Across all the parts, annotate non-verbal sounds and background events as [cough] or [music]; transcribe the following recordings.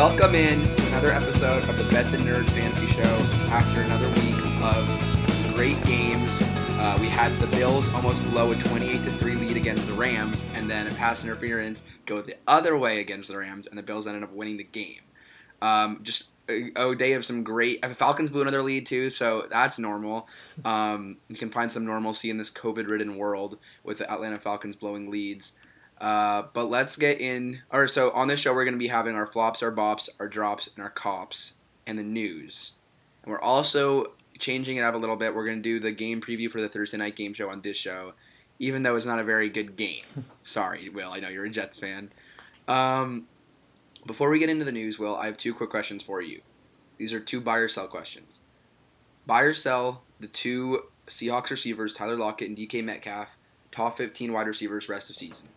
Welcome in another episode of the Bet the Nerd Fantasy Show. After another week of great games, uh, we had the Bills almost blow a 28 to three lead against the Rams, and then a pass interference go the other way against the Rams, and the Bills ended up winning the game. Um, just a, a day of some great. uh, Falcons blew another lead too, so that's normal. Um, you can find some normalcy in this COVID-ridden world with the Atlanta Falcons blowing leads. Uh, but let's get in. Or so on this show, we're going to be having our flops, our bops, our drops, and our cops, and the news. And we're also changing it up a little bit. We're going to do the game preview for the Thursday night game show on this show, even though it's not a very good game. [laughs] Sorry, Will. I know you're a Jets fan. Um, before we get into the news, Will, I have two quick questions for you. These are two buy or sell questions. Buy or sell the two Seahawks receivers, Tyler Lockett and DK Metcalf, top 15 wide receivers rest of season.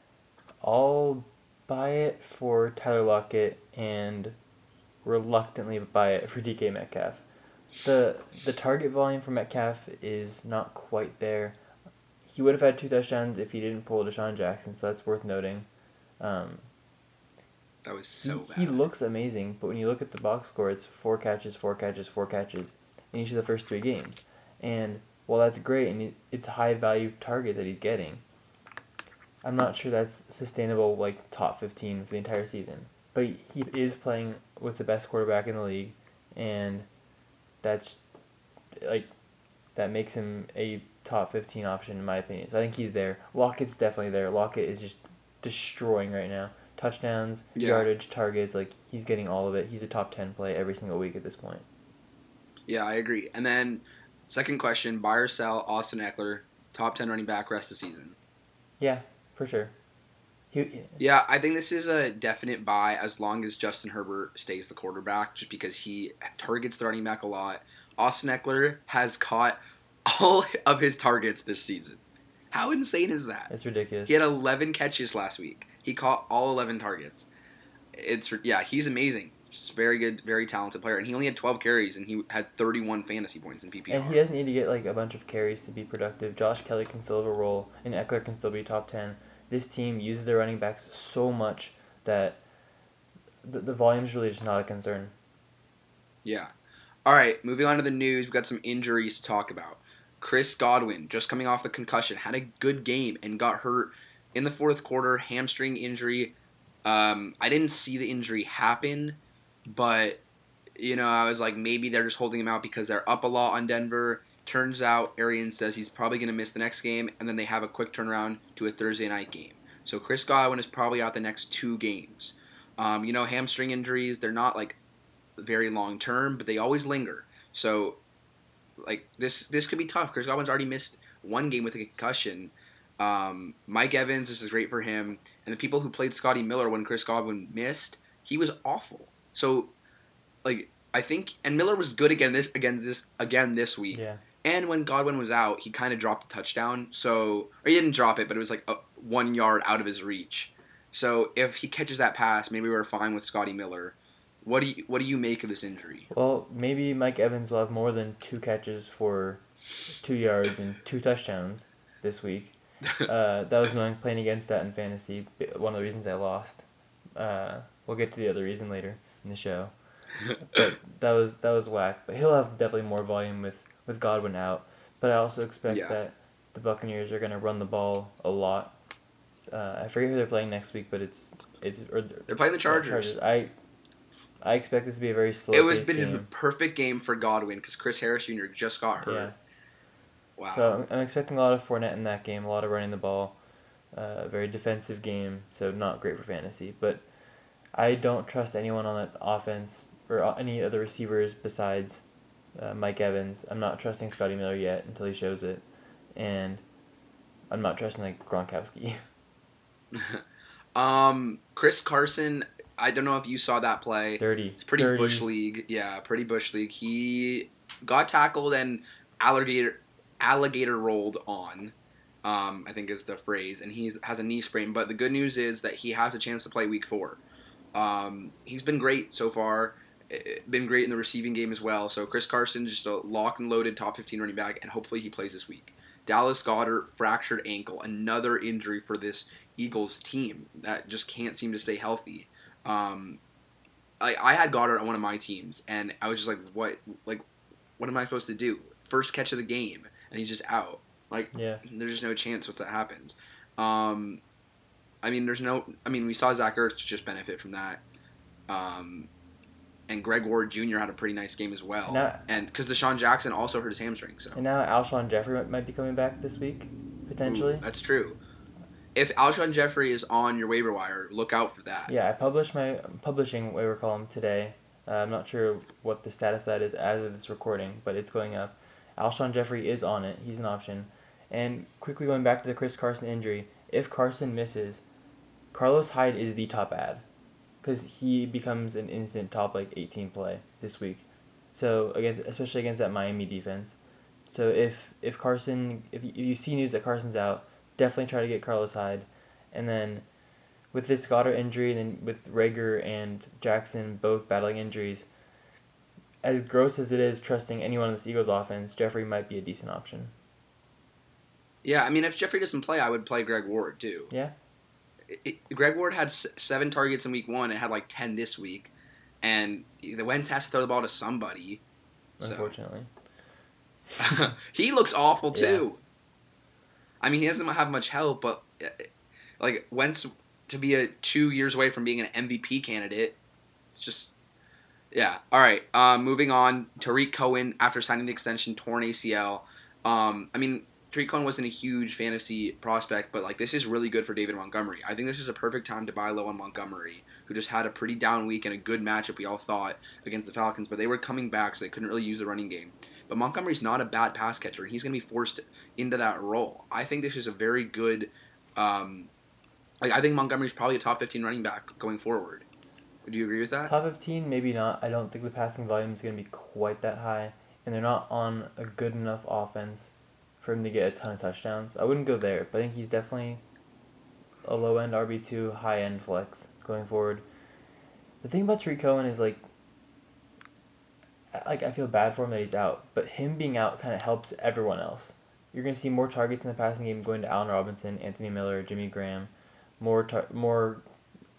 I'll buy it for Tyler Lockett and reluctantly buy it for DK Metcalf. The the target volume for Metcalf is not quite there. He would have had two touchdowns if he didn't pull DeSean Jackson, so that's worth noting. Um, That was so he, bad. he looks amazing, but when you look at the box score, it's four catches, four catches, four catches in each of the first three games. And while that's great and it's a high value target that he's getting, I'm not sure that's sustainable, like top 15 for the entire season. But he, is playing with the best quarterback in the league, and that's like that makes him a top 15 option in my opinion. So I think he's there. Lockett's definitely there. Lockett is just destroying right now. Touchdowns, Yeah. yardage, targets, like he's getting all of it. He's a top 10 play every single week at this point. Yeah, I agree. And then, second question: buy or sell Austin Ekeler, top 10 running back rest of the season. Yeah, for sure. He, Yeah, I think this is a definite buy as long as Justin Herbert stays the quarterback, just because he targets the running back a lot. Austin Ekeler has caught all of his targets this season. How insane is that? it's ridiculous. He had 11 catches last week. He caught all 11 targets. It's yeah, he's amazing. Just very good, very talented player, and he only had 12 carries, and he had 31 fantasy points in PPR. And he doesn't need to get like a bunch of carries to be productive. Josh Kelley can still have a role, and Ekeler can still be top ten. This team uses their running backs so much that the, the volume's really just not a concern. Yeah. All right, moving on to the news. We've got some injuries to talk about. Chris Godwin, just coming off the concussion, had a good game and got hurt in the fourth quarter, hamstring injury. Um, I didn't see the injury happen, but you know, I was like, maybe they're just holding him out because they're up a lot on Denver. Turns out, Arians says he's probably going to miss the next game, and then they have a quick turnaround to a Thursday night game. So Chris Godwin is probably out the next two games. Um, you know, hamstring injuries, they're not like very long term, but they always linger. So, like this, this could be tough. Chris Godwin's already missed one game with a concussion. Um, Mike Evans, this is great for him, and the people who played Scotty Miller when Chris Godwin missed, he was awful. So, like I think, and Miller was good again this again this again this week. Yeah. And when Godwin was out, he kind of dropped the touchdown. So, or he didn't drop it, but it was like a, one yard out of his reach. So if he catches that pass, maybe we're fine with Scotty Miller. What do you what do you make of this injury? Well, maybe Mike Evans will have more than two catches for two yards and two touchdowns this week. [laughs] Uh, that was annoying playing against that in fantasy. One of the reasons I lost. Uh, we'll get to the other reason later in the show. but that was that was whack. But he'll have definitely more volume with with Godwin out. But I also expect Yeah. that the Buccaneers are going to run the ball a lot. Uh, I forget who they're playing next week, but it's it's or They're playing the Chargers. I I expect this to be a very slow. It was been a perfect game for Godwin because Chris Harris Jr. just got hurt. Yeah. Wow. So I'm, I'm expecting a lot of Fournette in that game, a lot of running the ball, uh, very defensive game, so not great for fantasy. But I don't trust anyone on that offense or uh, any other receivers besides uh, Mike Evans. I'm not trusting Scotty Miller yet until he shows it, and I'm not trusting like Gronkowski. [laughs] [laughs] um, Chris Carson. I don't know if you saw that play. Dirty. It's pretty Dirty. bush league. Yeah, pretty bush league. He got tackled and alligator alligator rolled on. Um, I think is the phrase, and he has a knee sprain. But the good news is that he has a chance to play week four. Um, he's been great so far. eh, Been great in the receiving game as well. So Chris Carson just a lock and loaded top 15 running back, and hopefully he plays this week. Dallas Goedert fractured ankle, another injury for this Eagles team that just can't seem to stay healthy. Um, I, I had Goedert on one of my teams, and I was just like, what, like, what am I supposed to do? First catch of the game, and he's just out. Like, Yeah. there's just no chance once that happens. Um, I mean, there's no. I mean, we saw Zach Ertz just benefit from that. Um, and Greg Ward Jr. had a pretty nice game as well. Now- and because DeSean Jackson also hurt his hamstring, so And now Alshon Jeffery might, be coming back this week, potentially. Ooh, that's true. If Alshon Jeffery is on your waiver wire, look out for that. Yeah, I published my publishing waiver column today. Uh, I'm not sure what the status of that is as of this recording, but it's going up. Alshon Jeffery is on it. He's an option. And quickly going back to the Chris Carson injury, if Carson misses, Carlos Hyde is the top ad because he becomes an instant top like 18 play this week. So against especially against that Miami defense. So if if Carson if you, if you see news that Carson's out, definitely try to get Carlos Hyde, and then with this Goedert injury and then with Reagor and Jackson both battling injuries, as gross as it is trusting anyone in this Eagles offense, Jeffery might be a decent option. Yeah, I mean, if Jeffery doesn't play, I would play Greg Ward too. Yeah. It, Greg Ward had s- seven targets in week one and had like ten this week, and the Wentz has to throw the ball to somebody. So Unfortunately. [laughs] he looks awful too. I mean, he doesn't have much help, but uh, like Wentz to be a two years away from being an MVP candidate, it's just yeah. All right, um, moving on. Tarik Cohen after signing the extension, torn ACL. Um, I mean, Cohen wasn't a huge fantasy prospect, but like this is really good for David Montgomery. I think this is a perfect time to buy low on Montgomery, who just had a pretty down week and a good matchup we all thought against the Falcons, but they were coming back, so they couldn't really use the running game. But Montgomery's not a bad pass catcher. He's going to be forced into that role. I think this is a very good. Um, like I think Montgomery's probably a top 15 running back going forward. Would you agree with that? Top 15, maybe not. I don't think the passing volume is going to be quite that high, and they're not on a good enough offense for him to get a ton of touchdowns. I wouldn't go there, but I think he's definitely a low end RB2, high end flex going forward. The thing about Tarik Cohen is like, like I feel bad for him that he's out, but him being out kind of helps everyone else. You're to see more targets in the passing game going to Allen Robinson, Anthony Miller, Jimmy Graham, more tar- more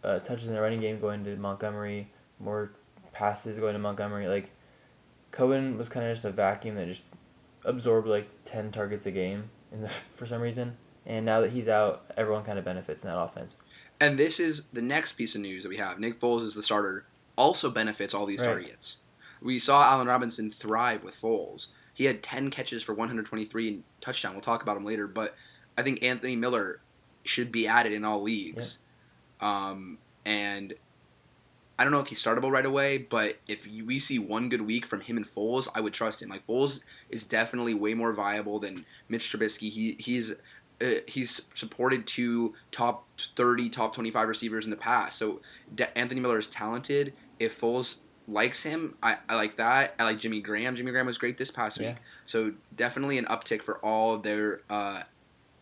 uh, touches in the running game going to Montgomery, more passes going to Montgomery. Like Cohen was kind of just a vacuum that just absorbed like ten targets a game in the, [laughs] for some reason. And now that he's out, everyone kind of benefits in that offense. And this is the next piece of news that we have. Nick Foles is the starter, also benefits all these Right. targets. We saw Allen Robinson thrive with Foles. He had 10 catches for 123 and touchdown. We'll talk about him later, but I think Anthony Miller should be added in all leagues. Um, and I don't know if he's startable right away, but if we see one good week from him and Foles, I would trust him. Like Foles is definitely way more viable than Mitch Trubisky. He he's uh, he's supported two top 30, top 25 receivers in the past. So De- Anthony Miller is talented. If Foles likes him, I, I like that. I like Jimmy Graham. Jimmy Graham was great this past Yeah. week. So definitely an uptick for all of their uh,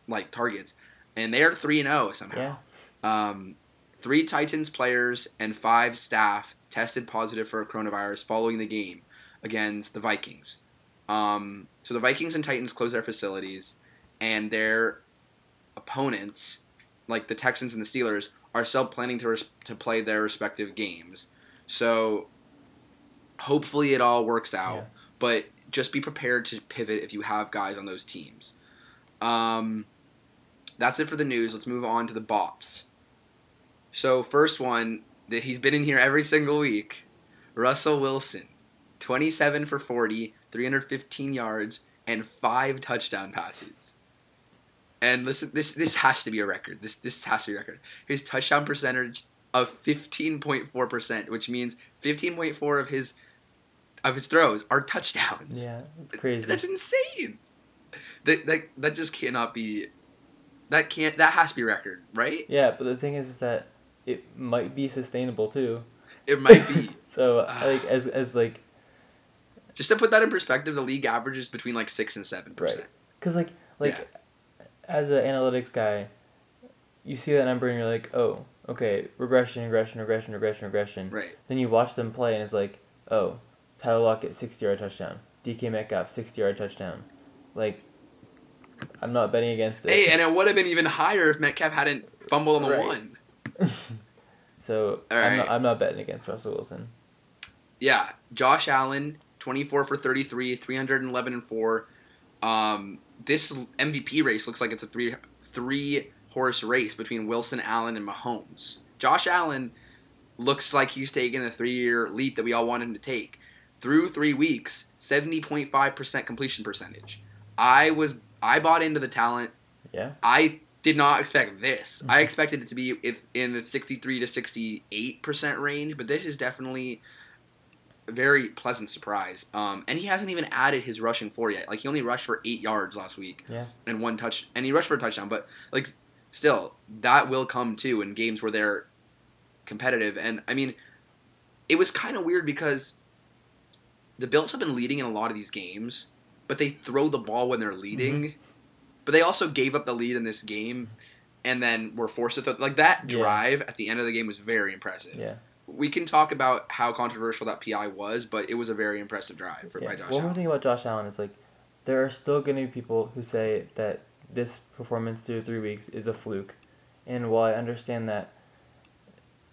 like targets. And they are 3 and 0 somehow. Yeah. Um, three Titans players and five staff tested positive for coronavirus following the game against the Vikings. Um, so the Vikings and Titans closed their facilities, and their opponents, like the Texans and the Steelers, are still planning to res- to play their respective games. So hopefully it all works out. Yeah. But just be prepared to pivot if you have guys on those teams. Um, that's it for the news. Let's move on to the bops. So first one that he's been in here every single week, Russell Wilson, 27 for 40, 315 yards and 5 touchdown passes. And listen, this this has to be a record. This this has to be a record. His touchdown percentage of 15.4%, which means 15.4 of his of his throws are touchdowns. Yeah, crazy. That's insane. That, that that just cannot be. That can't. That has to be a record, right? yeah, but the thing is that it might be sustainable too. It might be. [laughs] so like as as like just to put that in perspective, the league averages between like six and seven percent. Right. Because like like as an analytics guy, you see that number and you're like, oh, okay, regression, regression, regression, regression, regression. Right. Then you watch them play and it's like, oh, Tyler Lockett sixty yard touchdown, DK Metcalf sixty yard touchdown, like. I'm not betting against it. Hey, and it would have been even higher if Metcalf hadn't fumbled on the Right. one. [laughs] So All I'm, not, I'm not betting against Russell Wilson. Yeah, Josh Allen, 24 for 33, 311 and 4. Um, this MVP race looks like it's a three three horse race between Wilson, Allen, and Mahomes. Josh Allen looks like he's taken a three year leap that we all want him to take. Through three weeks, 70.5% completion percentage. I was I bought into the talent. Yeah. I did not expect this. I Mhm. expected it to be if in the 63 to 68% range, but this is definitely a very pleasant surprise. Um, and he hasn't even added his rushing floor yet. Like he only rushed for 8 yards last week Yeah. and one touch and he rushed for a touchdown, but like still that will come too in games where they're competitive and I mean it was kind of weird because the Bills have been leading in a lot of these games, but they throw the ball when they're leading. Mm-hmm. But they also gave up the lead in this game, and then were forced to throw. Like that Yeah. drive at the end of the game was very impressive. Yeah. We can talk about how controversial that PI was, but it was a very impressive drive for by. Josh One more Allen. thing about Josh Allen is like, there are still going to be people who say that this performance through three weeks is a fluke, and while I understand that,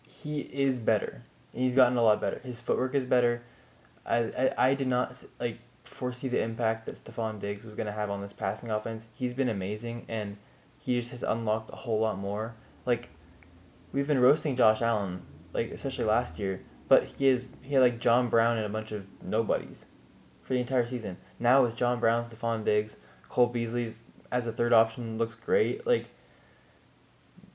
he is better. He's gotten a lot better. His footwork is better. I I, I did not like foresee the impact that Stefon Diggs was going to have on this passing offense. He's been amazing, and he just has unlocked a whole lot more. Like, we've been roasting Josh Allen, like especially last year, but he is he had like John Brown and a bunch of nobodies for the entire season. Now with John Brown, Stefon Diggs, Cole Beasley's as a third option looks great. Like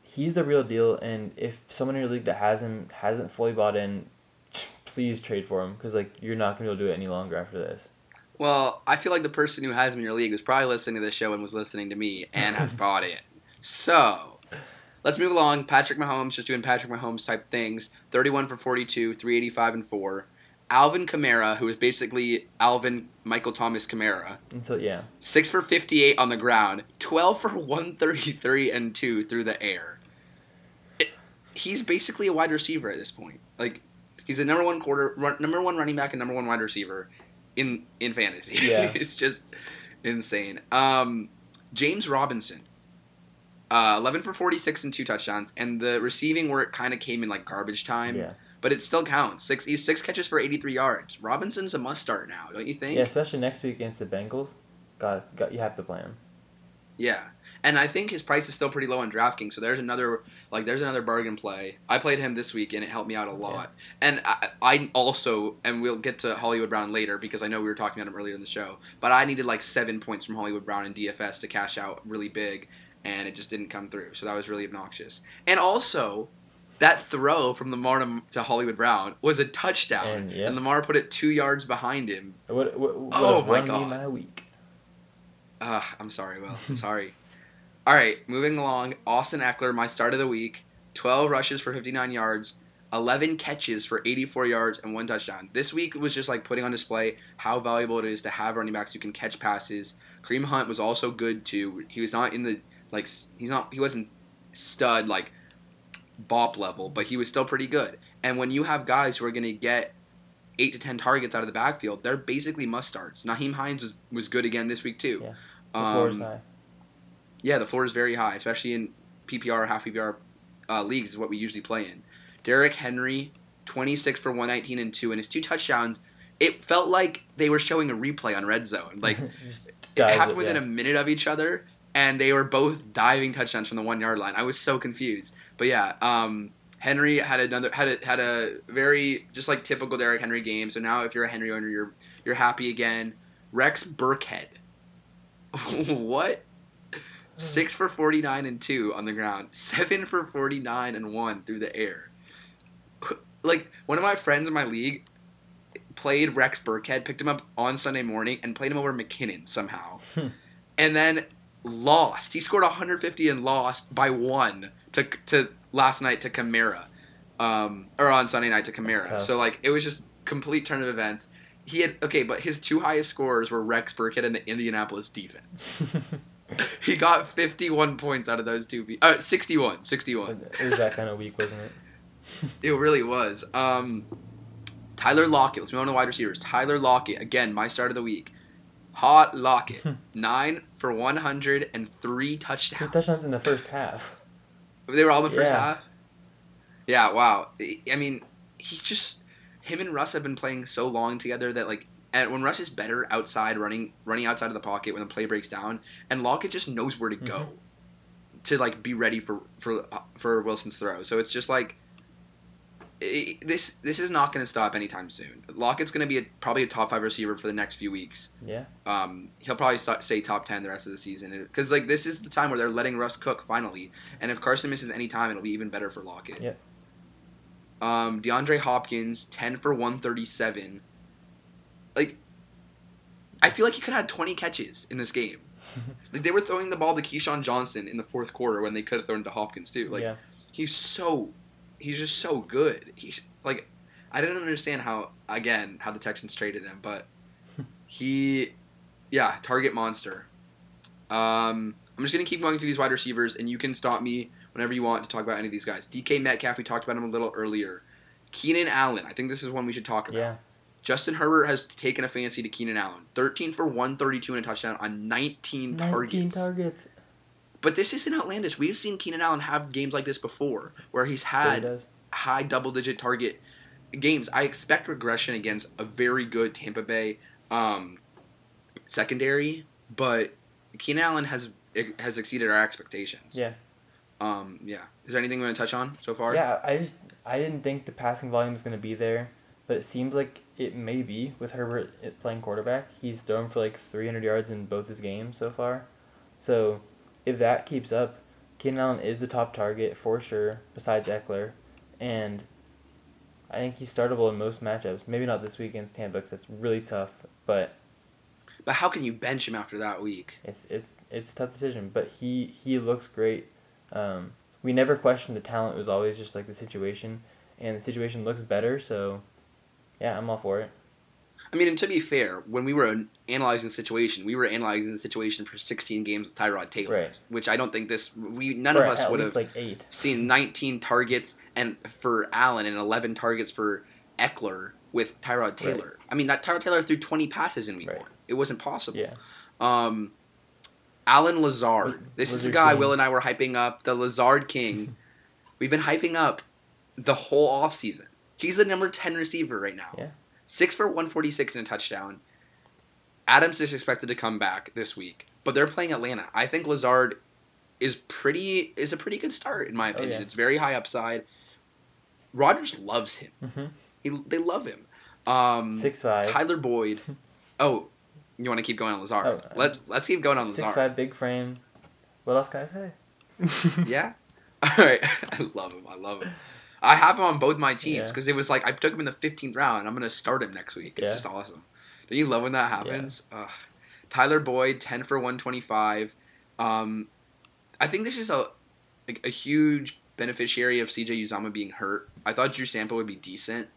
he's the real deal, and if someone in your league that has him hasn't fully bought in, [sniffs] please trade for him because like you're not gonna be able to do it any longer after this. Well, I feel like the person who has him in your league was probably listening to this show and was listening to me and has [laughs] bought it. So, let's move along. Patrick Mahomes just doing Patrick Mahomes type things. 31 for 42, 385 and 4. Alvin Kamara, who is basically Alvin Michael Thomas Kamara, Until yeah, 6 for 58 on the ground, 12 for 133 and 2 through the air. It, he's basically a wide receiver at this point. Like he's the number one quarter run, number one running back and number one wide receiver in in fantasy. [laughs] Yeah. it's just insane. Um, James Robinson, uh, 11 for 46 and two touchdowns, and the receiving work kind of came in like garbage time, yeah, but it still counts. Six he's six catches for 83 yards. Robinson's a must start now, don't you think? yeah. Especially next week against the Bengals, got got you have to play him. Yeah, and I think his price is still pretty low on DraftKings. So there's another like there's another bargain play. I played him this week and it helped me out a lot. And I, I also and we'll get to Hollywood Brown later because I know we were talking about him earlier in the show. But I needed like seven points from Hollywood Brown in DFS to cash out really big, and it just didn't come through. So that was really obnoxious. And also. That throw from Lamar to, to Hollywood Brown was a touchdown, And, yeah. and Lamar put it two yards behind him. What what, what Oh my God. Ugh, I'm sorry, Will. I'm sorry. [laughs] All right, moving along. Austin Ekeler, my start of the week. 12 rushes for 59 yards, 11 catches for 84 yards, and one touchdown. This week was just like putting on display how valuable it is to have running backs who can catch passes. Kareem Hunt was also good too. He was not in the like he's not he wasn't stud like bop level, but he was still pretty good. And when you have guys who are going to get eight to ten targets out of the backfield, they're basically must starts. Nyheim Hines was, was good again this week too. Yeah. The floor is Um, high. yeah, the floor is very high, especially in PPR, half PPR uh, leagues is what we usually play in. Derrick Henry, 26 for 119 and 2, and his two touchdowns, it felt like they were showing a replay on Red Zone. Like, [laughs] it happened it, within yeah. a minute of each other, and they were both diving touchdowns from the one yard line. I was so confused. But yeah, um, Henry had another had a, had a very just like typical Derrick Henry game. So now if you're a Henry owner, you're you're happy again. Rex Burkhead, [laughs] what? Six for forty nine and two on the ground. Seven for forty nine and one through the air. [laughs] Like one of my friends in my league played Rex Burkhead, picked him up on Sunday morning, and played him over McKinnon somehow, Hmm. and then lost. He scored 150 and lost by one to to last night to Kamara, um, or on Sunday night to Kamara. tough. So like it was just complete turn of events. He had okay, but his two highest scores were Rex Burkhead and the Indianapolis defense. [laughs] He got 51 points out of those two. Pe- uh, 61, 61. it was that kind of week, wasn't it? [laughs] It really was. Um, Tyler Lockett. Let's move on to wide receivers. Tyler Lockett. Again, my start of the week. Hot Lockett. [laughs] Nine for 103 Two touchdowns. touchdowns in the first half. They were all in the first half. Yeah, wow. I mean, he's just him and Russ have been playing so long together that like and when Russ is better outside running running outside of the pocket when the play breaks down, and Lockett just knows where to go Mhm. to like be ready for for for Wilson's throw. So it's just like this this is not going to stop anytime soon. Lockett's going to be a, probably a top five receiver for the next few weeks. Yeah. Um, he'll probably start, stay top ten the rest of the season because like this is the time where they're letting Russ cook finally, and if Carson misses any time, it'll be even better for Lockett. Yep. Um, DeAndre Hopkins, ten for one thirty seven. Like, I feel like he could have had twenty catches in this game. [laughs] like they were throwing the ball to KeeSean Johnson in the fourth quarter when they could have thrown it to Hopkins too. Like yeah. he's so, he's just so good. He's like, I didn't understand how again how the Texans traded him, but [laughs] he, yeah, target monster. Um, I'm just gonna keep going through these wide receivers, and you can stop me whenever you want to talk about any of these guys. DK Metcalf, we talked about him a little earlier. Keenan Allen, I think this is one we should talk about. Yeah. Justin Herbert has taken a fancy to Keenan Allen. 13 for 132 and a touchdown on 19, 19 targets. targets. But this isn't outlandish. We've seen Keenan Allen have games like this before, where he's Yeah, he had high double digit target games. I expect regression against a very good Tampa Bay um, secondary, but Keenan Allen has has exceeded our expectations. Yeah. Um, yeah. Is there anything we want to touch on so far? Yeah, I just I didn't think the passing volume was going to be there, but it seems like it may be with Herbert playing quarterback. He's thrown for like 300 yards in both his games so far. So, if that keeps up, Keenan Allen is the top target for sure, besides Ekeler, and I think he's startable in most matchups. Maybe not this week against Tampa because it's really tough, but But how can you bench him after that week? it's it's it's a tough decision. But he he looks great. Um, we never questioned the talent. It was always just like the situation, and the situation looks better. So, yeah, I'm all for it. I mean, and to be fair, when we were analyzing the situation, we were analyzing the situation for 16 games with Tyrod Taylor, Right. which I don't think this we none Right, of us would have like eight. seen 19 targets and for Allen and 11 targets for Ekeler with Tyrod Taylor. I mean, that Tyrod Taylor threw 20 passes in week Right. one. It wasn't possible. Yeah. Um, Allen Lazard. This is a guy King. Will and I were hyping up, the Lazard King. [laughs] We've been hyping up the whole offseason. He's the number 10 receiver right now. Yeah. Six for 146 and a touchdown. Adams is expected to come back this week, but they're playing Atlanta. I think Lazard is pretty is a pretty good start in my Oh, opinion. yeah. It's very high upside. Rodgers loves him. Mm-hmm. He, they love him. Um, Six five. Tyler Boyd. [laughs] Oh, you want to keep going on Lazard? Oh, Let Let's keep going on Lazard. Six five, big frame. What else can I say? Yeah. [laughs] All right. [laughs] I love him. I love him. I have him on both my teams because it was like I took him in the 15th round. and I'm gonna start him next week. It's just awesome. Don't you love when that happens? Ugh. Tyler Boyd, 10 for 125. Um, I think this is a like, a huge beneficiary of CJ Uzomah being hurt. I thought Drew Sample would be decent,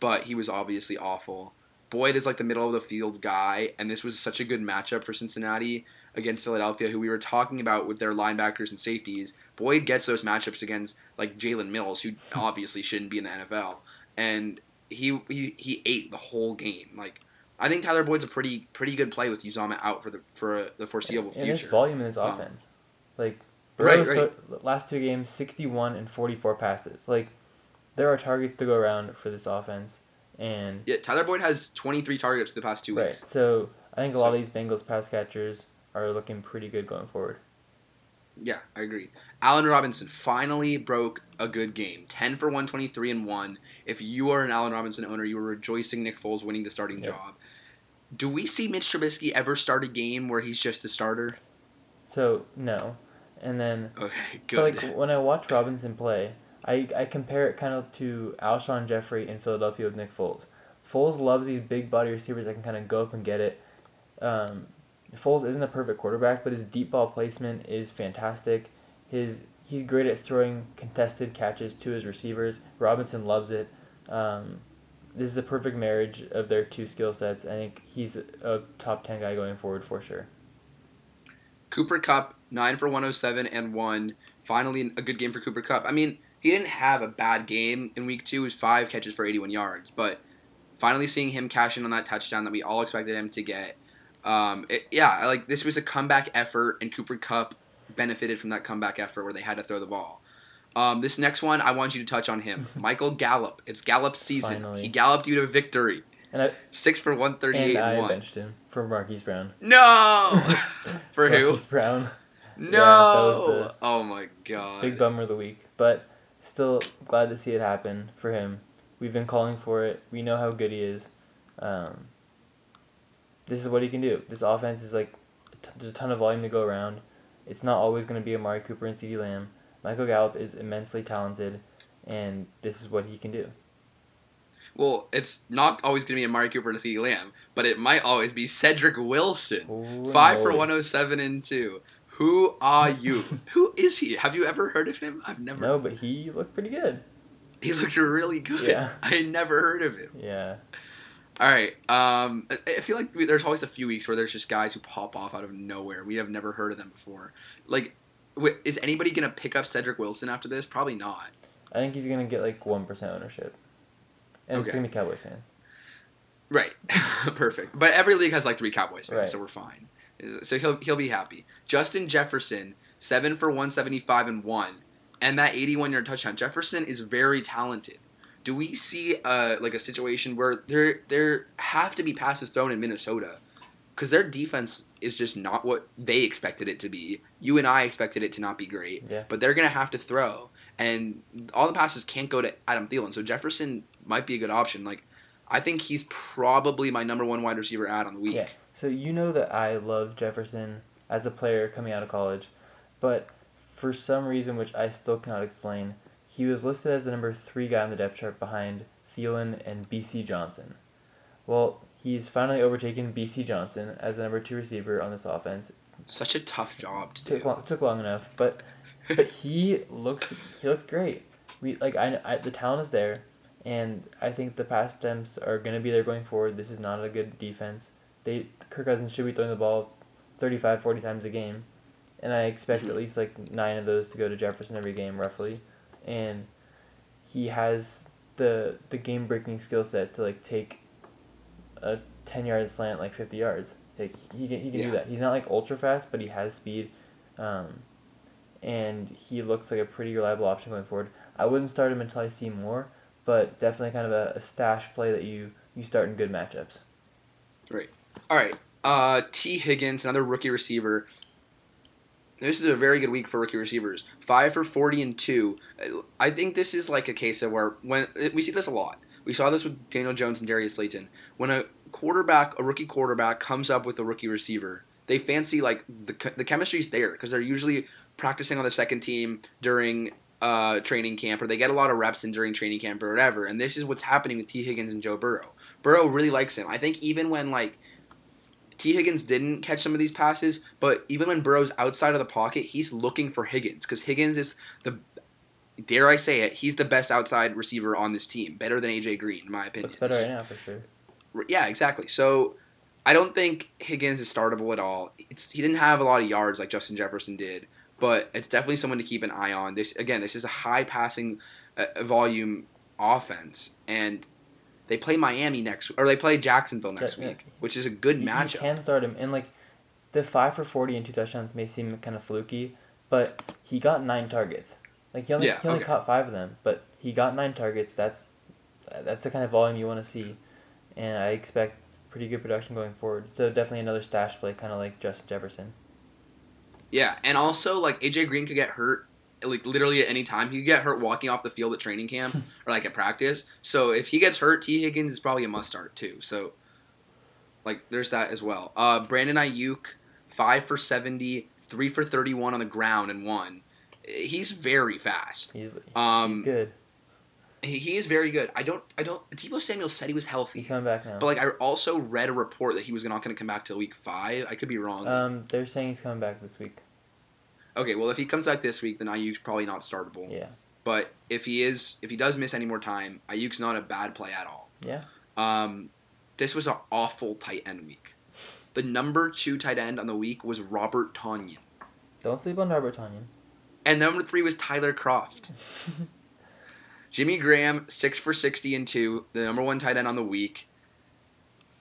but he was obviously awful. Boyd is like the middle of the field guy, and this was such a good matchup for Cincinnati against Philadelphia, who we were talking about with their linebackers and safeties. Boyd gets those matchups against like Jalen Mills, who obviously shouldn't be in the NFL, and he he, he ate the whole game. Like I think Tyler Boyd's a pretty pretty good play with Uzomah out for the for the foreseeable and there's future. volume in this Um, offense. Like Right, put- last two games, sixty-one and forty-four passes. Like there are targets to go around for this offense, and Yeah, Tyler Boyd has 23 targets the past two right. weeks. So I think a lot of these Bengals pass catchers are looking pretty good going forward. Yeah, I agree. Allen Robinson finally broke a good game. 10 for 123 and 1. If you are an Allen Robinson owner, you are rejoicing Nick Foles winning the starting Yep. job. Do we see Mitch Trubisky ever start a game where he's just the starter? So no, and then Okay, good. like when I watch Robinson play, I I compare it kind of to Alshon Jeffery in Philadelphia with Nick Foles. Foles loves these big body receivers that can kind of go up and get it. Um, Foles isn't a perfect quarterback, but his deep ball placement is fantastic. His he's great at throwing contested catches to his receivers. Robinson loves it. Um, this is a perfect marriage of their two skill sets. I think he's a top ten guy going forward for sure. Cooper Kupp, 9 for 107 and 1. Finally, a good game for Cooper Kupp. I mean, he didn't have a bad game in week two. It was five catches for 81 yards. But finally seeing him cash in on that touchdown that we all expected him to get. Um, it, yeah, like this was a comeback effort, and Cooper Kupp benefited from that comeback effort where they had to throw the ball. Um, this next one, I want you to touch on him. [laughs] Michael Gallup. It's Gallup's season. Finally. He galloped you to victory. And I, Six for 138 and I and one. benched him for Marquise Brown. No! [laughs] for who? Marquise Brown. No! the- oh my god. Big bummer of the week, but still glad to see it happen for him. We've been calling for it. We know how good he is. Um, this is what he can do. This offense is like t- there's a ton of volume to go around. It's not always going to be Amari Cooper and CeeDee Lamb. Michael Gallup is immensely talented, and this is what he can do. Well, it's not always going to be Amari Cooper and CeeDee Lamb, but it might always be Cedric Wilson. Oh, Holy Five for moly. 107 and two. Who are you? [laughs] Who is he? Have you ever heard of him? I've never. No, but he looked pretty good. He looked really good. Yeah. [laughs] I never heard of him. Yeah. All right. Um, I feel like there's always a few weeks where there's just guys who pop off out of nowhere. We have never heard of them before. Like, is anybody gonna pick up Cedric Wilson after this? Probably not. I think he's gonna get like one percent ownership, and it's gonna be Cowboys fan. Right. [laughs] Perfect. But every league has like three Cowboys fans, Right. so we're fine. So he'll he'll be happy. Justin Jefferson, seven for one seventy five and one, and that eighty one yard touchdown. Jefferson is very talented. Do we see uh like a situation where there there have to be passes thrown in Minnesota? Because their defense is just not what they expected it to be. You and I expected it to not be great, Yeah. but they're gonna have to throw, and all the passes can't go to Adam Thielen. So Jefferson might be a good option. Like, I think he's probably my number one wide receiver ad on the week. Yeah. So you know that I love Jefferson as a player coming out of college, but for some reason which I still cannot explain, he was listed as the number three guy on the depth chart behind Thielen and Bisi Johnson. Well, he's finally overtaken Bisi Johnson as the number two receiver on this offense. Such a tough job to Took do. long, took long enough, but but [laughs] he looks he looks great. We like I, I the talent is there, and I think the pass attempts are gonna be there going forward. This is not a good defense. They Kirk Cousins should be throwing the ball 35, 40 times a game, and I expect Mhm. at least like nine of those to go to Jefferson every game roughly, and he has the the game breaking skill set to like take a ten yard slant like fifty yards. Like he can he can Yeah. do that. He's not like ultra fast, but he has speed, um, and he looks like a pretty reliable option going forward. I wouldn't start him until I see more, but definitely kind of a, a stash play that you you start in good matchups. All right. Uh, Tee Higgins, another rookie receiver. This is a very good week for rookie receivers. Five for forty and two. I think this is like a case of where when we see this a lot. We saw this with Daniel Jones and Darius Slayton. When a quarterback, a rookie quarterback, comes up with a rookie receiver, they fancy like the the chemistry's there because they're usually practicing on the second team during uh, training camp, or they get a lot of reps in during training camp or whatever. And this is what's happening with Tee Higgins and Joe Burrow. Burrow really likes him. I think even when like Tee Higgins didn't catch some of these passes, but even when Burrow's outside of the pocket, he's looking for Higgins because Higgins is the dare I say it, he's the best outside receiver on this team, better than AJ Green in my opinion. Looks better right now for sure. Yeah, exactly. So I don't think Higgins is startable at all. It's, he didn't have a lot of yards like Justin Jefferson did, but it's definitely someone to keep an eye on. This again, this is a high passing uh, volume offense, and they play Miami next, or they play Jacksonville next Yeah, yeah. week, which is a good You, you matchup. can start him, and like the five for forty and two touchdowns may seem kind of fluky, but he got nine targets. Like he only Yeah, he only okay. caught five of them, but he got nine targets. That's that's the kind of volume you want to see, and I expect pretty good production going forward. So definitely another stash play, kind of like Justin Jefferson. Yeah, and also like AJ Green could get hurt like literally at any time. He could get hurt walking off the field at training camp or like at practice. So if he gets hurt, Tee Higgins is probably a must start too. So like there's that as well. Uh, Brandon Aiyuk, five for 70, three for thirty one on the ground and one. He's very fast. He's, Um, he's good. He, he is very good. I don't I don't. Deebo Samuel said he was He's healthy, coming back now. but like I also read a report that he was not going to come back till week five. I could be wrong. Um, they're saying he's coming back this week. Okay, well if he comes back this week, then Aiyuk's probably not startable. Yeah. But if he is, if he does miss any more time, Aiyuk's not a bad play at all. Yeah. Um, this was an awful tight end week. The number two tight end on the week was Robert Tonyan, Don't sleep on Robert Tonyan. and number three was Tyler Kroft. [laughs] Jimmy Graham, six for sixty and two, the number one tight end on the week.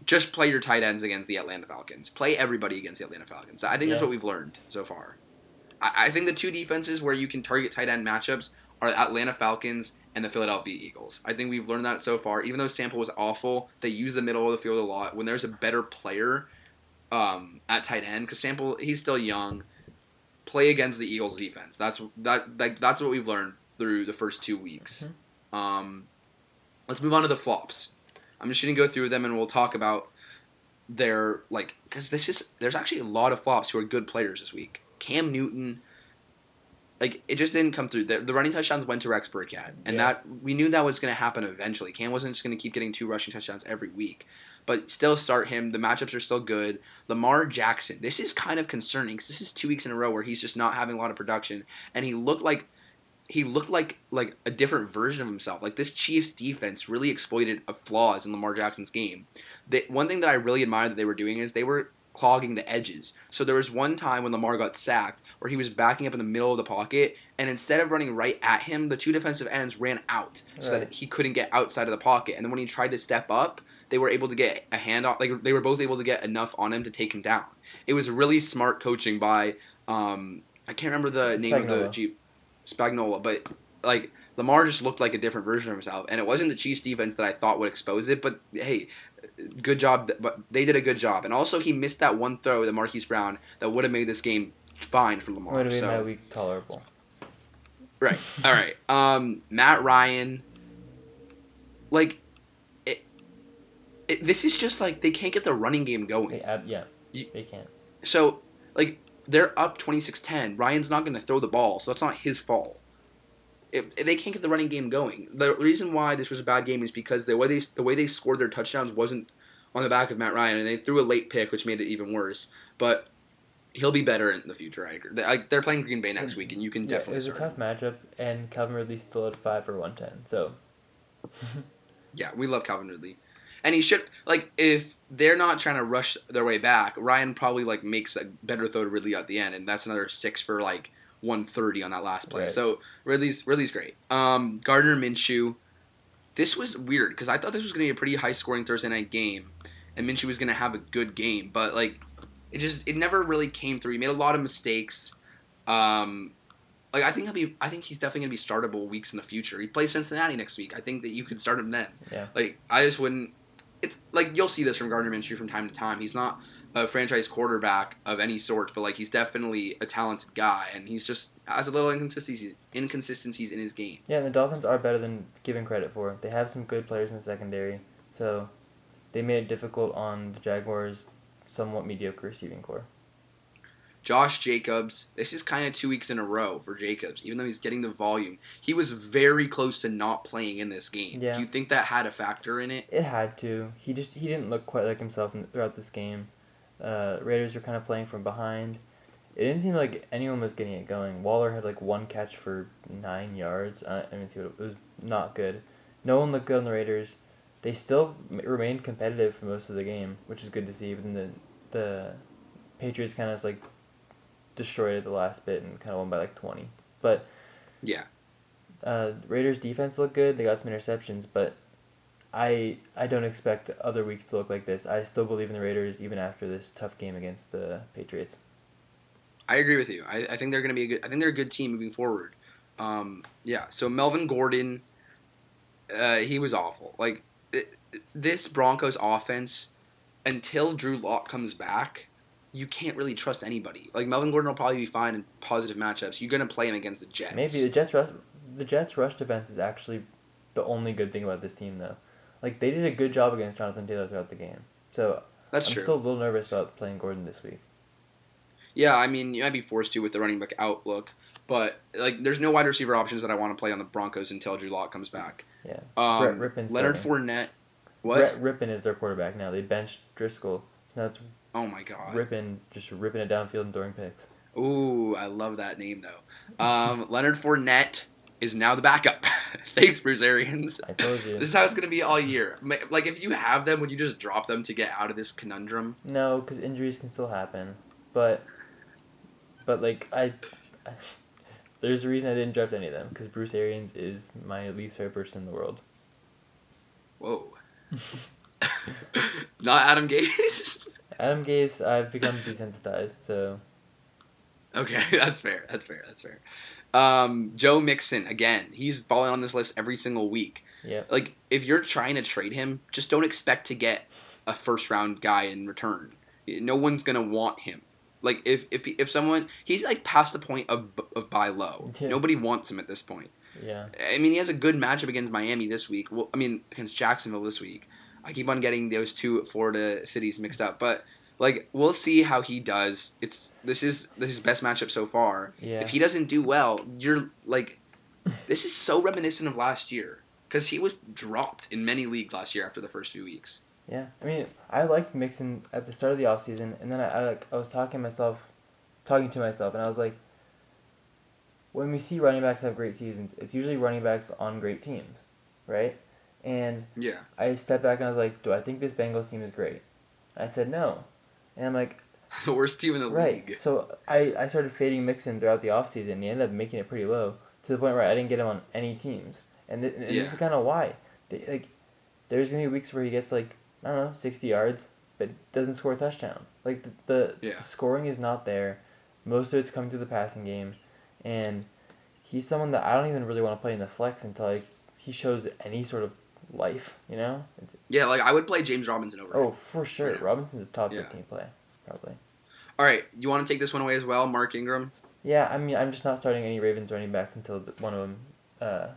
Just play your tight ends against the Atlanta Falcons. Play everybody against the Atlanta Falcons. I think that's what we've learned so far. I, I think the two defenses where you can target tight end matchups are the Atlanta Falcons and the Philadelphia Eagles. I think we've learned that so far. Even though Sample was awful, they use the middle of the field a lot. When there's a better player um, at tight end, because Sample he's still young, play against the Eagles defense. That's that like that's what we've learned through the first two weeks. Um, let's move on to the flops. I'm just gonna go through them and we'll talk about their like because this is there's actually a lot of flops who are good players this week. Cam Newton, like it just didn't come through. The, the running touchdowns went to Rex Burkhead, and Yeah. that we knew that was going to happen eventually. Cam wasn't just going to keep getting two rushing touchdowns every week, but still start him. The matchups are still good. Lamar Jackson, this is kind of concerning because this is two weeks in a row where he's just not having a lot of production, and he looked like he looked like like a different version of himself. Like this Chiefs defense really exploited a flaws in Lamar Jackson's game. The, one thing that I really admired that they were doing is they were clogging the edges. So there was one time when Lamar got sacked where he was backing up in the middle of the pocket, and instead of running right at him, the two defensive ends ran out so Right. that he couldn't get outside of the pocket. And then when he tried to step up, they were able to get a handoff. Like they were both able to get enough on him to take him down. It was really smart coaching by um, I can't remember the name of the. Jeep Spagnuolo, but like Lamar just looked like a different version of himself, and it wasn't the Chiefs defense that I thought would expose it. But hey, good job. But they did a good job, and also he missed that one throw to Marquise Brown that would have made this game fine for Lamar. Would have made so- my week tolerable. Right. [laughs] All right. Um, Matt Ryan. Like, it, it. This is just like they can't get the running game going. They, ab- yeah, You- they can't. So, like, they're up 26-10. Ryan's not going to throw the ball, so that's not his fault. If, they can't get the running game going, the reason why this was a bad game is because the way they the way they scored their touchdowns wasn't on the back of Matt Ryan, and they threw a late pick, which made it even worse. But he'll be better in the future. I agree. They, like, they're playing Green Bay next mm. week, and you can Yeah, it definitely was a tough matchup, and Calvin Ridley still had five for one ten. So [laughs] Yeah, we love Calvin Ridley. And he should like if they're not trying to rush their way back, Ryan probably like makes a better throw to Ridley at the end, and that's another six for like one thirty on that last play. Right. So Ridley's Ridley's great. Um, Gardner Minshew, this was weird because I thought this was going to be a pretty high scoring Thursday night game, and Minshew was going to have a good game, but like it just it never really came through. He made a lot of mistakes. Um, like I think he'll be I think he's definitely going to be startable weeks in the future. He plays Cincinnati next week. I think that you could start him then. Yeah. Like I just wouldn't. It's like you'll see this from Gardner Minshew from time to time. He's not a franchise quarterback of any sort, but like he's definitely a talented guy, and he's just has a little inconsistencies inconsistencies in his game. yeah, and the Dolphins are better than given credit for. They have some good players in the secondary, so they made it difficult on the Jaguars' somewhat mediocre receiving core. Josh Jacobs, this is kind of two weeks in a row for Jacobs, even though he's getting the volume. He was very close to not playing in this game. Yeah. Do you think that had a factor in it? It had to. He just he didn't look quite like himself throughout this game. Uh, Raiders were kind of playing from behind. It didn't seem like anyone was getting it going. Waller had like one catch for nine yards. I, I mean, see what it was not good. No one looked good on the Raiders. They still remained competitive for most of the game, which is good to see. But then the the Patriots kind of like destroyed it at the last bit and kind of won by like twenty. But Yeah. uh, Raiders defense looked good. They got some interceptions, but I I don't expect other weeks to look like this. I still believe in the Raiders even after this tough game against the Patriots. I agree with you. I, I think they're going to be a good. I think they're a good team moving forward. Um, yeah. So Melvin Gordon, uh, he was awful. Like it, this Broncos offense, until Drew Lock comes back, you can't really trust anybody. Like Melvin Gordon will probably be fine in positive matchups. You're going to play him against the Jets. Maybe the Jets rush the Jets rush defense is actually the only good thing about this team though. Like they did a good job against Jonathan Taylor throughout the game. So That's I'm true. still a little nervous about playing Gordon this week. Yeah, I mean, you might be forced to with the running back outlook, but like, there's no wide receiver options that I want to play on the Broncos until Drew Lock comes back. Yeah. Um, Brett Leonard starting. Fournette. What? Brett Rypien is their quarterback now. They benched Driskel. So now it's oh my god. Rypien just ripping it downfield and throwing picks. Ooh, I love that name though. Um, [laughs] Leonard Fournette is now the backup. [laughs] Thanks, Bruce Arians. I told you. This is how it's gonna be all year. Like, if you have them, would you just drop them to get out of this conundrum? No, because injuries can still happen. But, but like I, I [laughs] there's a reason I didn't draft any of them because Bruce Arians is my least favorite person in the world. Whoa. [laughs] Not Adam Gase. Adam Gase, I've become desensitized, so Okay, [laughs] that's fair. That's fair. That's fair. Um, Joe Mixon again. He's falling on this list every single week. Yeah. Like if you're trying to trade him, just don't expect to get a first round guy in return. No one's gonna want him. Like if if if someone he's like past the point of of buy low. [laughs] Yeah. Nobody wants him at this point. Yeah. I mean, he has a good matchup against Miami this week. Well, I mean, against Jacksonville this week. I keep on getting those two Florida cities mixed up, but like we'll see how he does. It's this is this is his best matchup so far. Yeah. If he doesn't do well, you're like, this is so reminiscent of last year because he was dropped in many leagues last year after the first few weeks. Yeah, I mean, I liked Mixon at the start of the offseason, and then I, I like I was talking to myself, talking to myself, and I was like, when we see running backs have great seasons, it's usually running backs on great teams, right? And Yeah. I stepped back and I was like, do I think this Bengals team is great? I said no, and I'm like, [laughs] the worst team in the right. league. So I I started fading Mixon throughout the offseason, and he ended up making it pretty low to the point where I didn't get him on any teams, and, th- and Yeah. this is kind of why. They, like, there's gonna be weeks where he gets like I don't know, 60 yards, but doesn't score a touchdown. Like, the, the, Yeah. the scoring is not there. Most of it's coming through the passing game. And he's someone that I don't even really want to play in the flex until like, he shows any sort of life, you know? It's- Yeah, like I would play James Robinson over. him. oh, for sure. Robinson's a top Yeah. 15 play, probably. All right, you want to take this one away as well, Mark Ingram? Yeah, I mean, I'm just not starting any Ravens running backs until one of them. Uh,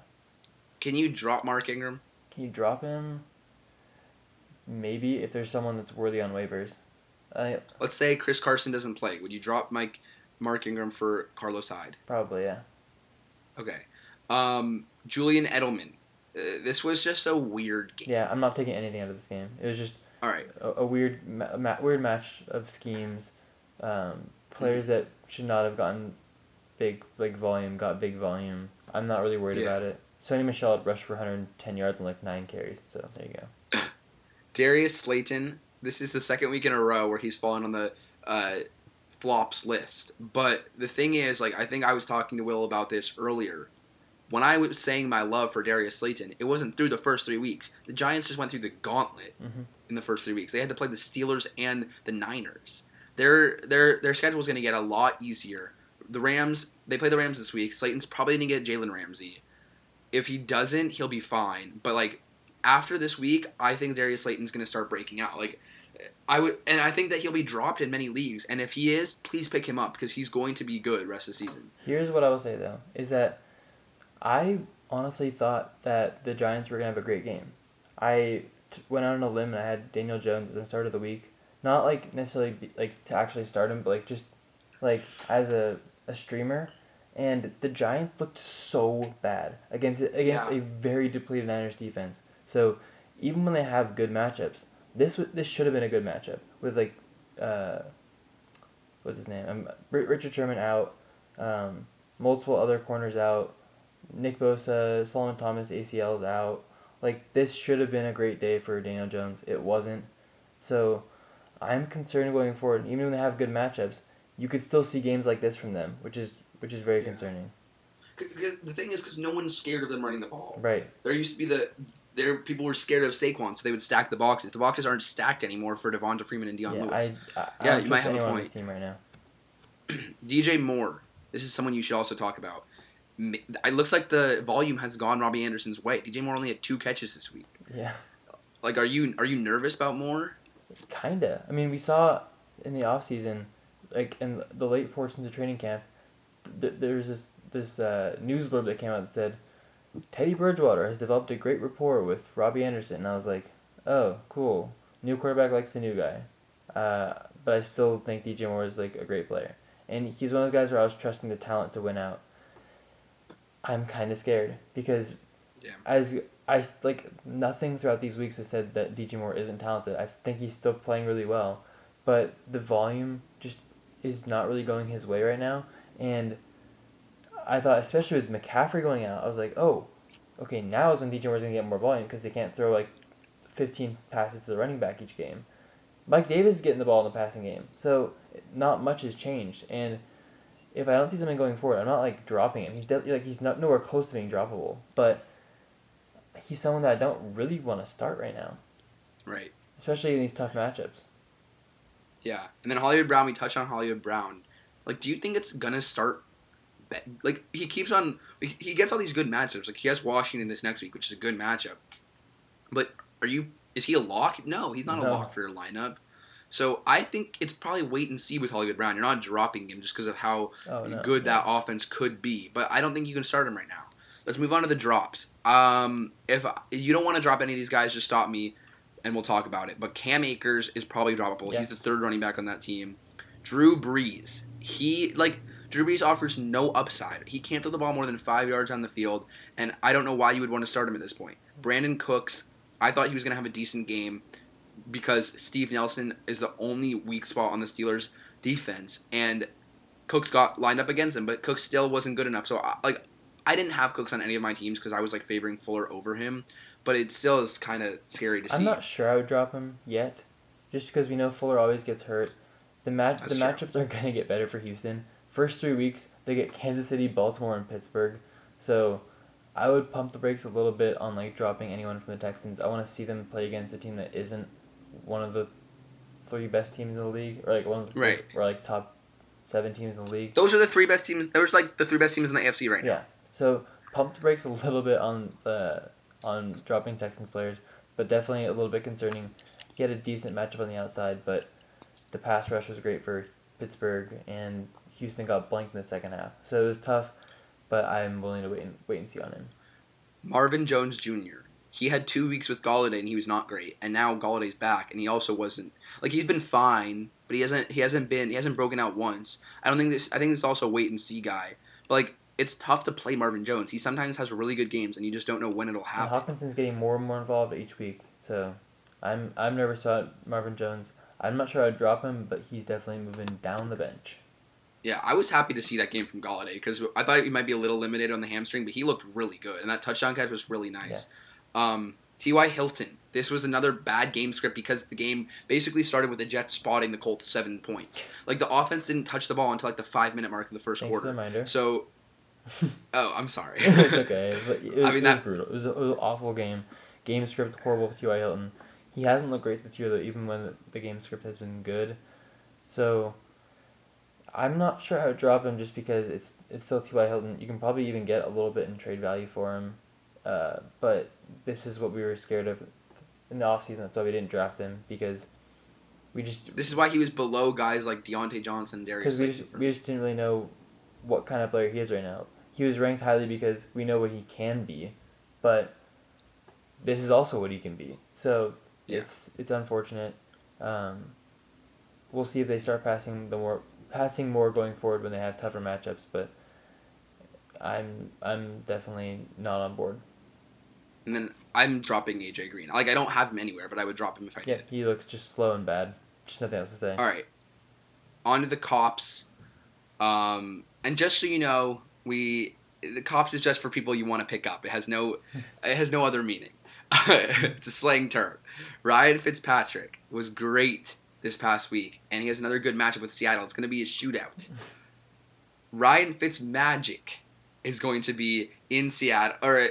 Can you drop Mark Ingram? can you drop him? Maybe if there's someone that's worthy on waivers. I Let's say Chris Carson doesn't play. Would you drop Mike Mark Ingram for Carlos Hyde? probably yeah. Okay. Um, Julian Edelman. Uh, this was just a weird game. Yeah, I'm not taking anything out of this game. It was just All right. a, a weird, ma- ma- weird match of schemes. Um, players Mm-hmm. that should not have gotten big, like volume, got big volume. I'm not really worried Yeah. about it. Sony Michel rushed for 110 yards and like nine carries. So there you go. [coughs] Darius Slayton. This is the second week in a row where he's fallen on the uh, flops list. But the thing is, like, I think I was talking to Will about this earlier. When I was saying my love for Darius Slayton, it wasn't through the first three weeks. The Giants just went through the gauntlet Mhm. in the first three weeks. They had to play the Steelers and the Niners. Their their their schedule is going to get a lot easier. The Rams they play the Rams this week. Slayton's probably going to get Jalen Ramsey. If he doesn't, he'll be fine. But like after this week, I think Darius Slayton's going to start breaking out. Like I would, and I think that he'll be dropped in many leagues. And if he is, please pick him up because he's going to be good rest of the season. Here's what I will say though: is that I honestly thought that the Giants were gonna have a great game. I t- went out on a limb and I had Daniel Jones at the start of the week. Not like necessarily be, like to actually start him, but like just like as a, a streamer. And the Giants looked so bad against against Yeah. a very depleted Niners defense. So even when they have good matchups, this w- this should have been a good matchup with like uh, what's his name? Um, R- Richard Sherman out, um, multiple other corners out, Nick Bosa, Solomon Thomas ACLs out. Like this should have been a great day for Daniel Jones. It wasn't. So I'm concerned going forward. Even when they have good matchups, you could still see games like this from them, which is which is very Yeah. concerning. 'Cause- 'cause The thing is, because no one's scared of them running the ball. Right. There used to be the there people were scared of Saquon, so they would stack the boxes. The boxes aren't stacked anymore for Devonta Freeman and Dion yeah, Lewis. I, I, I Yeah, don't you might have a anyone on point. this team right now. [clears throat] DJ Moore. This is someone you should also talk about. It looks like the volume has gone Robbie Anderson's way. DJ Moore only had two catches this week. Yeah. Like, are you are you nervous about Moore? Kinda. I mean, we saw in the off season, like in the late portions of training camp, th- was this this uh, news blurb that came out that said, Teddy Bridgewater has developed a great rapport with Robbie Anderson, and I was like, oh, cool. New quarterback likes the new guy, uh, but I still think DJ Moore is like a great player, and he's one of those guys where I was trusting the talent to win out. I'm kind of scared because, Yeah. as I like nothing throughout these weeks has said that DJ Moore isn't talented. I think he's still playing really well, but the volume just is not really going his way right now. And I thought, especially with McCaffrey going out, I was like, oh, okay, now is when DJ Moore's gonna get more volume because they can't throw like fifteen passes to the running back each game. Mike Davis is getting the ball in the passing game, so not much has changed. And if I don't see something going forward, I'm not like dropping him. He's de- like he's not nowhere close to being droppable, but he's someone that I don't really want to start right now, Right. especially in these tough matchups. Yeah. And then Hollywood Brown. We touched on Hollywood Brown. Like, do you think it's gonna start? Like, he keeps on. He gets all these good matchups. Like, he has Washington this next week, which is a good matchup. But are you? Is he a lock? No, he's not a lock for your lineup. So I think it's probably wait and see with Hollywood Brown. You're not dropping him just because of how Oh no. good yeah. that offense could be. But I don't think you can start him right now. Let's move on to the drops. Um, if you don't want to drop any of these guys, just stop me, and we'll talk about it. But Cam Akers is probably droppable. Yeah. He's the third running back on that team. Drew Brees, he like Drew Brees offers no upside. He can't throw the ball more than five yards on the field, and I don't know why you would want to start him at this point. Brandin Cooks, I thought he was gonna have a decent game because Steve Nelson is the only weak spot on the Steelers defense, and Cooks got lined up against him, but Cooks still wasn't good enough. So I, like, I didn't have Cooks on any of my teams because I was like favoring Fuller over him, but it still is kind of scary to see. I'm not sure I would drop him yet, just because we know Fuller always gets hurt. The match That's the true. matchups are [laughs] gonna get better for Houston. First three weeks they get Kansas City, Baltimore, and Pittsburgh, so I would pump the brakes a little bit on like dropping anyone from the Texans. I want to see them play against a team that isn't one of the three best teams in the league, or like one of the Right. or like top seven teams in the league. Those are the three best teams. Those are like the three best teams in the AFC right now. Yeah. So pump the brakes a little bit on uh, on dropping Texans players, but definitely a little bit concerning. He had a decent matchup on the outside, but the pass rush was great for Pittsburgh, and Houston got blanked in the second half. So it was tough, but I'm willing to wait and wait and see on him. Marvin Jones Jr. He had two weeks with Golladay and he was not great, and now Golladay's back and he also wasn't like he's been fine, but he hasn't he hasn't been he hasn't broken out once. I don't think this I think this is also a wait and see guy, but like it's tough to play Marvin Jones. He sometimes has really good games and you just don't know when it'll And happen. Hockenson's getting more and more involved each week, so I'm I'm nervous about Marvin Jones. I'm not sure I'd drop him, but he's definitely moving down the bench. Yeah, I was happy to see that game from Golladay because I thought he might be a little limited on the hamstring, but he looked really good, and that touchdown catch was really nice. Um, T.Y. Hilton, this was another bad game script because the game basically started with the Jets spotting the Colts seven points. Like the offense didn't touch the ball until like the five minute mark of the first Thanks quarter. reminder. So, [laughs] oh, I'm sorry. it's okay. But it was, [laughs] I mean, it that- was brutal. It was, a, it was an awful game. Game script horrible with T.Y. Hilton. He hasn't looked great this year though, even when the, the game script has been good. So I'm not sure how to drop him just because it's it's still T.Y. Hilton. You can probably even get a little bit in trade value for him. Uh, but this is what we were scared of in the offseason. That's why we didn't draft him because we just this is why he was below guys like Diontae Johnson, Darius. because we just, we just didn't really know what kind of player he is right now. He was ranked highly because we know what he can be, but this is also what he can be. So Yeah. it's it's unfortunate. Um, we'll see if they start passing the more passing more going forward when they have tougher matchups. But I'm I'm definitely not on board. And then I'm dropping AJ Green. Like I don't have him anywhere, but I would drop him if I Yeah, did. Yeah, he looks just slow and bad. Just nothing else to say. All right, on to the cops. Um, and just so you know, we the cops is just for people you want to pick up. It has no, it has no other meaning. [laughs] it's a slang term. Ryan Fitzpatrick was great this past week, and he has another good matchup with Seattle. It's going to be a shootout. [laughs] Ryan Fitzmagic is going to be in Seattle, or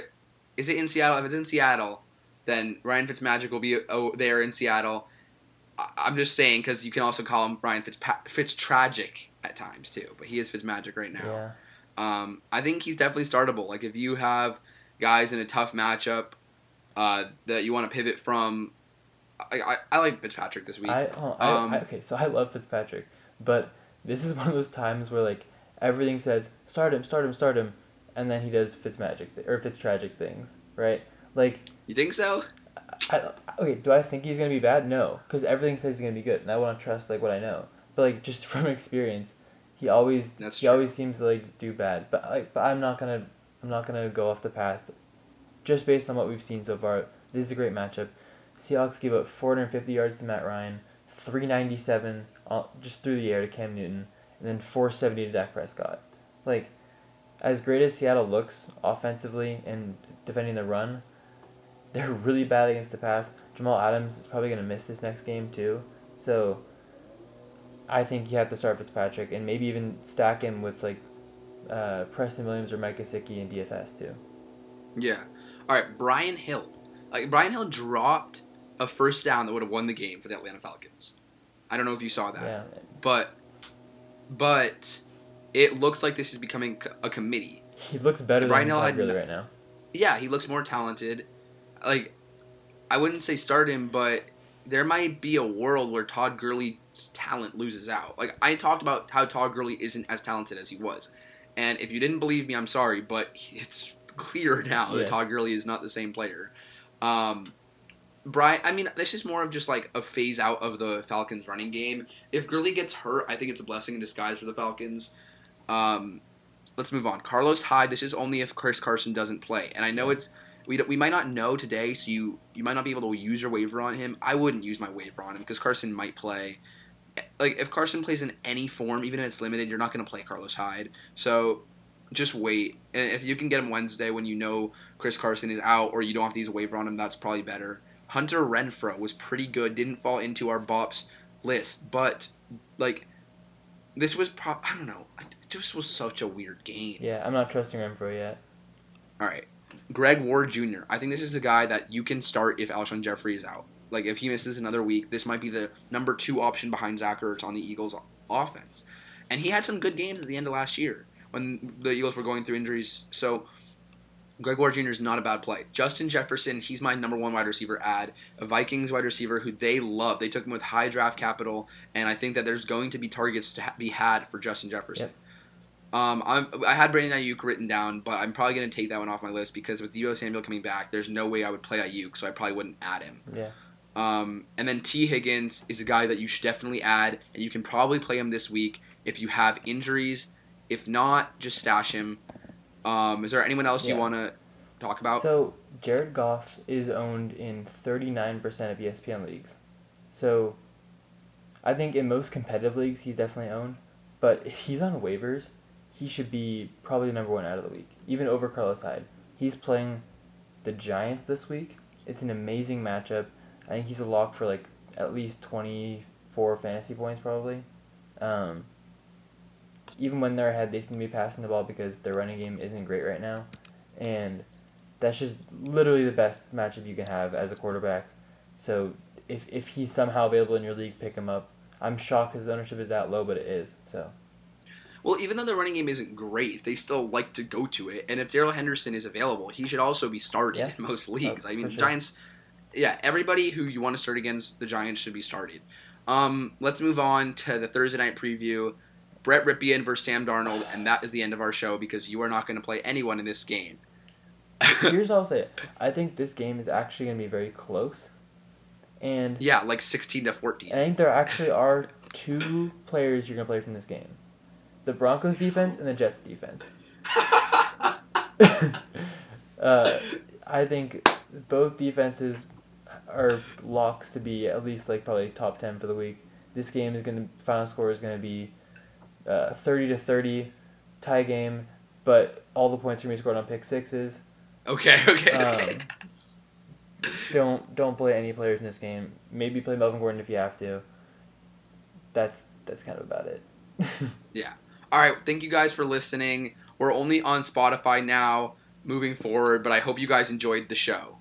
is it in Seattle? If it's in Seattle, then Ryan Fitzmagic will be oh, there in Seattle. I- I'm just saying because you can also call him Ryan Fitzpa- Fitztragic at times too, but he is Fitzmagic right now. Yeah. Um, I think he's definitely startable. Like if you have guys in a tough matchup uh, that you want to pivot from, I, I, I like Fitzpatrick this week. I, oh, I, Um, I okay, so I love Fitzpatrick, but this is one of those times where like everything says start him, start him, start him, and then he does Fitzmagic th- or Fitztragic things, right? Like, you think so? I, okay, do I think he's gonna be bad? No, because everything says he's gonna be good, and I want to trust like what I know. But like just [laughs] from experience, he always That's he true. always seems to like do bad. But like, but I'm not gonna I'm not gonna go off the past, just based on what we've seen so far. This is a great matchup. Seahawks give up 450 yards to Matt Ryan, 397 uh, just through the air to Cam Newton, and then 470 to Dak Prescott. Like, as great as Seattle looks offensively and defending the run, they're really bad against the pass. Jamal Adams is probably going to miss this next game too. So, I think you have to start Fitzpatrick and maybe even stack him with like uh, Preston Williams or Mike Gesicki in DFS too. Yeah. All right, Brian Hill. Like Brian Hill dropped a first down that would have won the game for the Atlanta Falcons. I don't know if you saw that, Yeah. but but it looks like this is becoming a committee. He looks better Brian than had Gurley right now. Yeah, he looks more talented. Like, I wouldn't say start him, but there might be a world where Todd Gurley's talent loses out. Like, I talked about how Todd Gurley isn't as talented as he was. And if you didn't believe me, I'm sorry, but [laughs] it's clear now that Todd Gurley is not the same player. Um, Brian, I mean, this is more of just like a phase out of the Falcons' running game. If Gurley gets hurt, I think it's a blessing in disguise for the Falcons. Um, let's move on. Carlos Hyde. This is only if Chris Carson doesn't play, and I know it's we we might not know today, so you you might not be able to use your waiver on him. I wouldn't use my waiver on him because Carson might play. Like if Carson plays in any form, even if it's limited, you're not going to play Carlos Hyde. So just wait, and if you can get him Wednesday when you know Chris Carson is out or you don't have to use a waiver on him, that's probably better. Hunter Renfrow was pretty good, didn't fall into our bops list, but like this was pro- I don't know, it just was such a weird game. Yeah, I'm not trusting Renfrow yet. All right. Greg Ward Jr. I think this is a guy that you can start if Alshon Jeffery is out. Like if he misses another week, this might be the number two option behind Zach Ertz on the Eagles' offense. And he had some good games at the end of last year when the Eagles were going through injuries. So Greg Ward Jr. is not a bad play. Justin Jefferson, he's my number one wide receiver add. A Vikings wide receiver who they love. They took him with high draft capital, and I think that there's going to be targets to ha- be had for Justin Jefferson. Um, I'm, I had Brandon Aiyuk written down, but I'm probably going to take that one off my list because with Deebo Samuel coming back, there's no way I would play Aiyuk, so I probably wouldn't add him. Yeah. Um, and then Tee Higgins is a guy that you should definitely add, and you can probably play him this week if you have injuries. If not, just stash him. Um, is there anyone else you want to talk about? So Jared Goff is owned in 39% of ESPN leagues. So I think in most competitive leagues he's definitely owned, but if he's on waivers, he should be probably the number one out of the week, even over Carlos Hyde. He's playing the Giants this week. It's an amazing matchup. I think he's a lock for like at least 24 fantasy points probably. Um, even when they're ahead, they seem to be passing the ball because their running game isn't great right now. And that's just literally the best matchup you can have as a quarterback. So if if he's somehow available in your league, pick him up. I'm shocked his ownership is that low, but it is. So Well, even though the running game isn't great, they still like to go to it. And if Darrell Henderson is available, he should also be started Yeah. in most leagues. Oh, I mean, sure. Giants, yeah, everybody who you want to start against the Giants should be started. Um, let's move on to the Thursday night preview. Brett Rypien versus Sam Darnold, and that is the end of our show because you are not going to play anyone in this game. [laughs] here's what I'll say. I think this game is actually going to be very close, and yeah, like 16 to 14. I think there actually are two players you're going to play from this game: the Broncos defense and the Jets defense. [laughs] uh, I think both defenses are locks to be at least like probably top ten for the week. This game is going to final score is going to be uh, thirty to thirty, tie game, but all the points are going to be scored on pick sixes. okay, [laughs] okay, Um, okay. don't don't play any players in this game. Maybe play Melvin Gordon if you have to. That's that's kind of about it. [laughs] Yeah. All right, thank you guys for listening. We're only on Spotify now moving forward, but I hope you guys enjoyed the show.